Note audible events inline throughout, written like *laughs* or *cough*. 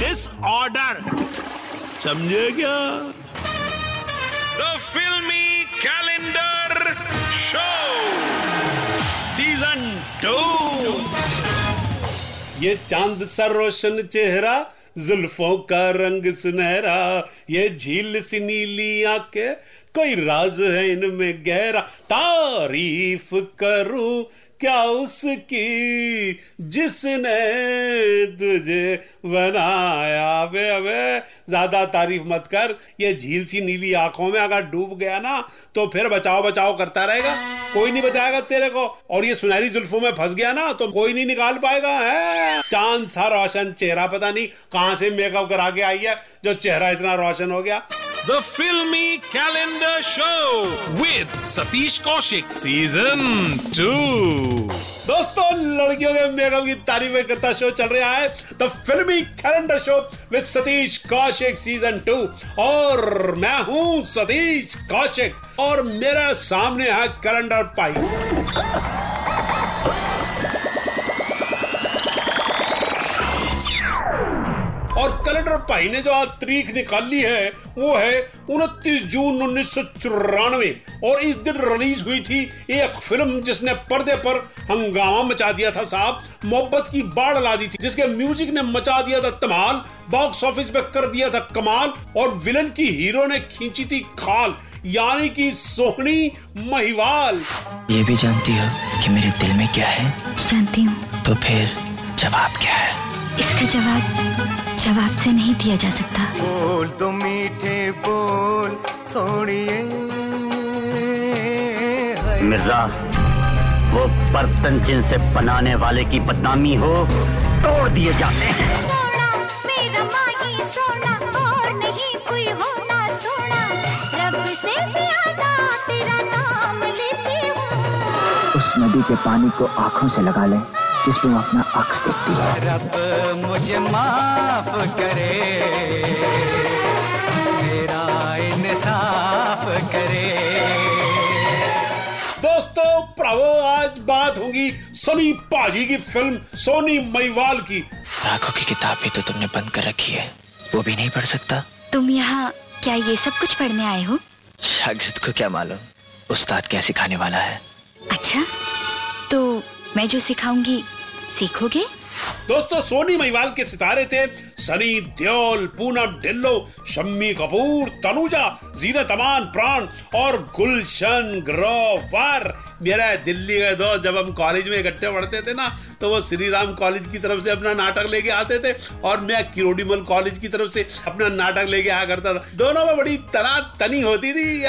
This order समझे क्या? The filmy calendar show season two ये चाँद सा रोशन चेहरा जुल्फों का रंग सुनहरा ये झील सी नीली आँखें कोई राज है इनमें गहरा? तारीफ़ करूँ क्या उसकी? जिसने तुझे बनाया? अबे अबे, ज़्यादा तारीफ़ मत कर। ये झील सी नीली आँखों में अगर डूब गया ना तो फिर बचाओ बचाओ करता रहेगा। कोई नहीं बचाएगा तेरे को। और ये सुनहरी जुल्फों में फंस गया ना तो कोई नहीं निकाल पाएगा, है? चाँद सा रोशन, चेहरा पता नहीं कहाँ से मेकअप करा के आई है, जो चेहरा इतना रोशन हो गया। The Filmy Calendar Show with Satish Kaushik, Season 2. दोस्तों, लड़कियों के मेकअप की तारीफें करता शो चल रहा है? The filmy calendar show with Satish Kaushik season two और मैं हूँ सतीश कौशिक और मेरे सामने है कैलेंडर पाई और कैलेंडर भाई ने जो आज तारीख निकाली है वो है उनतीस जून उन्नीस सौ चौरानवे और इस दिन रिलीज़ हुई थी एक फ़िल्म जिसने पर्दे पर हंगामा मचा दिया था साहब। मोहब्बत की बाढ़ ला दी थी जिसके म्यूज़िक ने मचा दिया था धमाल बॉक्स ऑफ़िस पे कर दिया था कमाल और विलन की हीरो ने खींची थी खाल यानी कि सोहनी महिवाल। ये भी जानती हो कि मेरे दिल में क्या है? जानती हूँ। तो फिर जवाब क्या है? इसका जवाब जवाब से नहीं दिया जा सकता। बोल तो मीठे बोल सोनिए। मिर्ज़ा वो बर्तन जिनसे बनाने वाले की बदनामी हो तोड़ दिए जाते हैं। सोना मेरा माही सोना और नहीं कोई होना सोना। रब से ज़्यादा तेरा नाम लेती हूँ। उस नदी के पानी को आँखों से लगा ले। जिसमें वो अपना अक्स देखती है। रब मुझे माफ़ करे मेरा इंसाफ करे। दोस्तों प्रभो आज बात होगी सनी पाजी की फ़िल्म सोनी महिवाल की। राखों की किताब भी तो तुमने बंद कर रखी है। वो भी नहीं पढ़ सकता। तुम यहाँ क्या ये सब कुछ पढ़ने आए हो? शागिर्द को क्या मालूम? उस्ताद क्या सिखाने वाला है? अच्छा तो मैं जो सिखाऊँगी सीखोगे? दोस्तों, सोनी महिवाल के सितारे थे सनी देओल, पूनम, ढिल्लो, शम्मी कपूर, तनुजा, जीनत अमान, प्राण और गुलशन ग्रोवर। मेरा दिल्ली के दोस्त जब हम कॉलेज में इकट्ठे पढ़ते थे ना तो वो श्री राम कॉलेज की तरफ़ से अपना नाटक लेके आते थे और मैं किरोडीमल कॉलेज की तरफ़ से अपना नाटक लेके आया करता था। दोनों में बड़ी तना तनी होती थी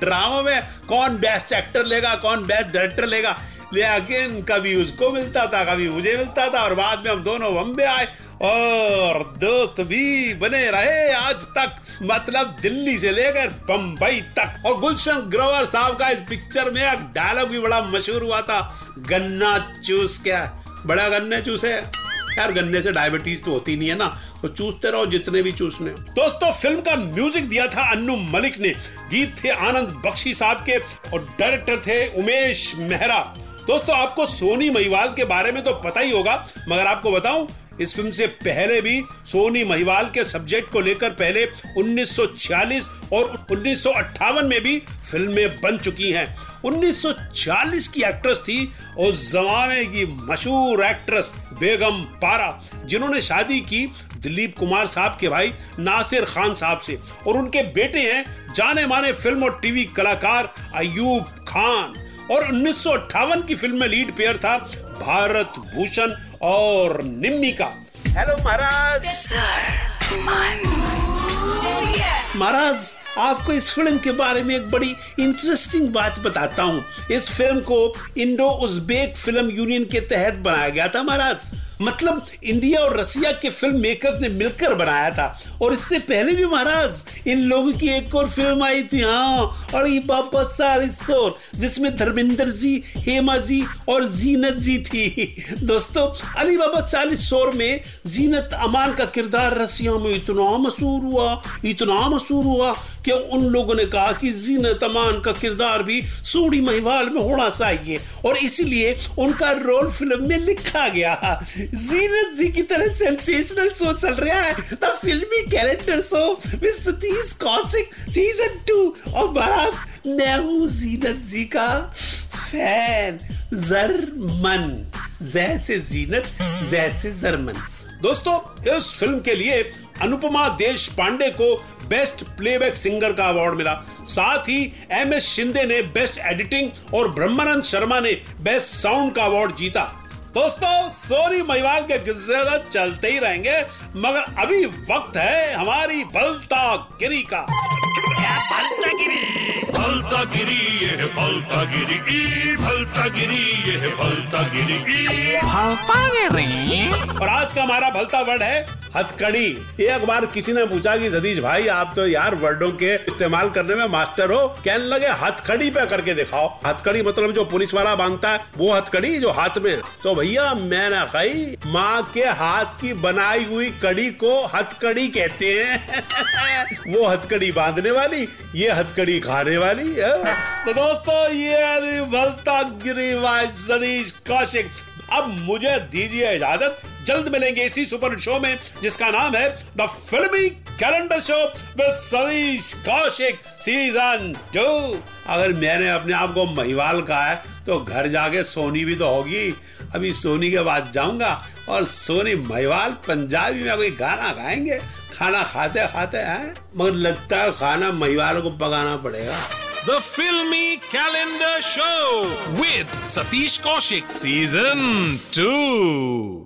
ड्रामा में कौन बेस्ट एक्टर लेगा, कौन बेस्ट डायरेक्टर लेगा। लेकिन कभी उसको मिलता था कभी मुझे मिलता था और बाद में हम दोनों बम्बे आए और दोस्त भी बने रहे आज तक मतलब दिल्ली से लेकर बम्बई तक। और गुलशन ग्रोवर साहब का इस पिक्चर में एक डायलॉग भी बड़ा मशहूर हुआ था, गन्ना चूस क्या बड़ा गन्ने चूसे यार गन्ने से डायबिटीज़ तो होती नहीं है ना तो चूसते रहो जितने भी चूसने। दोस्तों फ़िल्म का म्यूज़िक दिया था अन्नू मलिक ने। गीत थे आनंद बख्शी साहब के और डायरेक्टर थे उमेश मेहरा। दोस्तों, आपको सोनी महिवाल के बारे में तो पता ही होगा, मगर आपको बताऊँ, इस फ़िल्म से पहले भी सोनी महिवाल के सब्जेक्ट को लेकर पहले 1946 और 1958 में भी फ़िल्में बन चुकी हैं। 1940 की एक्ट्रेस थी उस जमाने की मशहूर एक्ट्रेस बेगम पारा, जिन्होंने शादी की दिलीप कुमार साहब के भाई नासिर खान साहब से, और उनके बेटे हैं जाने माने फ़िल्म और टीवी कलाकार अयूब खान। और उन्नीस सौ अट्ठावन की फ़िल्म में लीड पेयर था भारत भूषण और निम्मी का हेलो महाराज महाराज आपको इस फ़िल्म के बारे में एक बड़ी इंटरेस्टिंग बात बताता हूँ। इस फ़िल्म को इंडो उज्बेक फ़िल्म यूनियन के तहत बनाया गया था महाराज। मतलब इंडिया और रसिया के फ़िल्म मेकर्स ने मिलकर बनाया था। और इससे पहले भी महाराज, इन लोगों की एक और फ़िल्म आई थी हाँ अड़ी बाबा सारी शोर जिसमें धर्मेंद्र जी, हेमा जी और जीनत जी थी। दोस्तों, अली बाबा चालीस शोर में जीनत अमान का किरदार रसिया में इतना मशहूर हुआ, इतना मशहूर हुआ कि उन लोगों ने कहा कि जीनत अमान का किरदार भी सूढ़ी महिवाल में होना चाहिए। और इसीलिए उनका रोल फ़िल्म में लिखा गया। जीनत जी की तरह सेंसेशनल शो चल रहा है। The filmy character show with Satish Kaushik season two और महाराज मैं हूँ जीनत जी का फ़ैन जरमन। जैसे जीनत, जैसे जर्मन। दोस्तों, इस फ़िल्म के लिए अनुपमा देश पांडे को बेस्ट प्लेबैक सिंगर का अवार्ड मिला। साथ ही एम एस शिंदे ने बेस्ट एडिटिंग और ब्रह्मानंद शर्मा ने बेस्ट साउंड का अवार्ड जीता। दोस्तों सोनी महिवाल के किस्से तो चलते ही रहेंगे, मगर अभी वक्त है हमारी भलता गिरी का। भलता गिरी ये है भलता गिरी ई भलता गिरी ये है भलता गिरी ई। भलता और आज का हमारा भलता वर्ड है हथकड़ी। एक बार किसी ने पूछा कि सतीश भाई, आप तो यार वर्डों के इस्तेमाल करने में मास्टर हो। कहने लगे, हथकड़ी पे करके दिखाओ। हथकड़ी मतलब जो पुलिस वाला बांधता है, वो हथकड़ी जो हाथ में तो भैया, मैंने कही, माँ के हाथ की बनाई हुई कड़ी को हथकड़ी कहते हैं। *laughs* वो हथकड़ी बांधने वाली, ये हथकड़ी खाने वाली तो दोस्तों, ये भलता गिरी सतीश कौशिक। अब मुझे दीजिए इजाज़त। जल्द मिलेंगे इसी सुपर शो में, जिसका नाम है the filmy calendar show with Satish Kaushik season two अगर मैंने अपने आप को महिवाल कहा है तो घर जाके सोनी भी तो होगी। अभी सोनी के बाद जाऊँगा और सोनी महिवाल पंजाबी में कोई गाना गाएँगे? खाना खाते खाते, हैं? मगर लगता है खाना महिवाल को पकाना पड़ेगा। The filmy calendar show with Satish Kaushik season 2.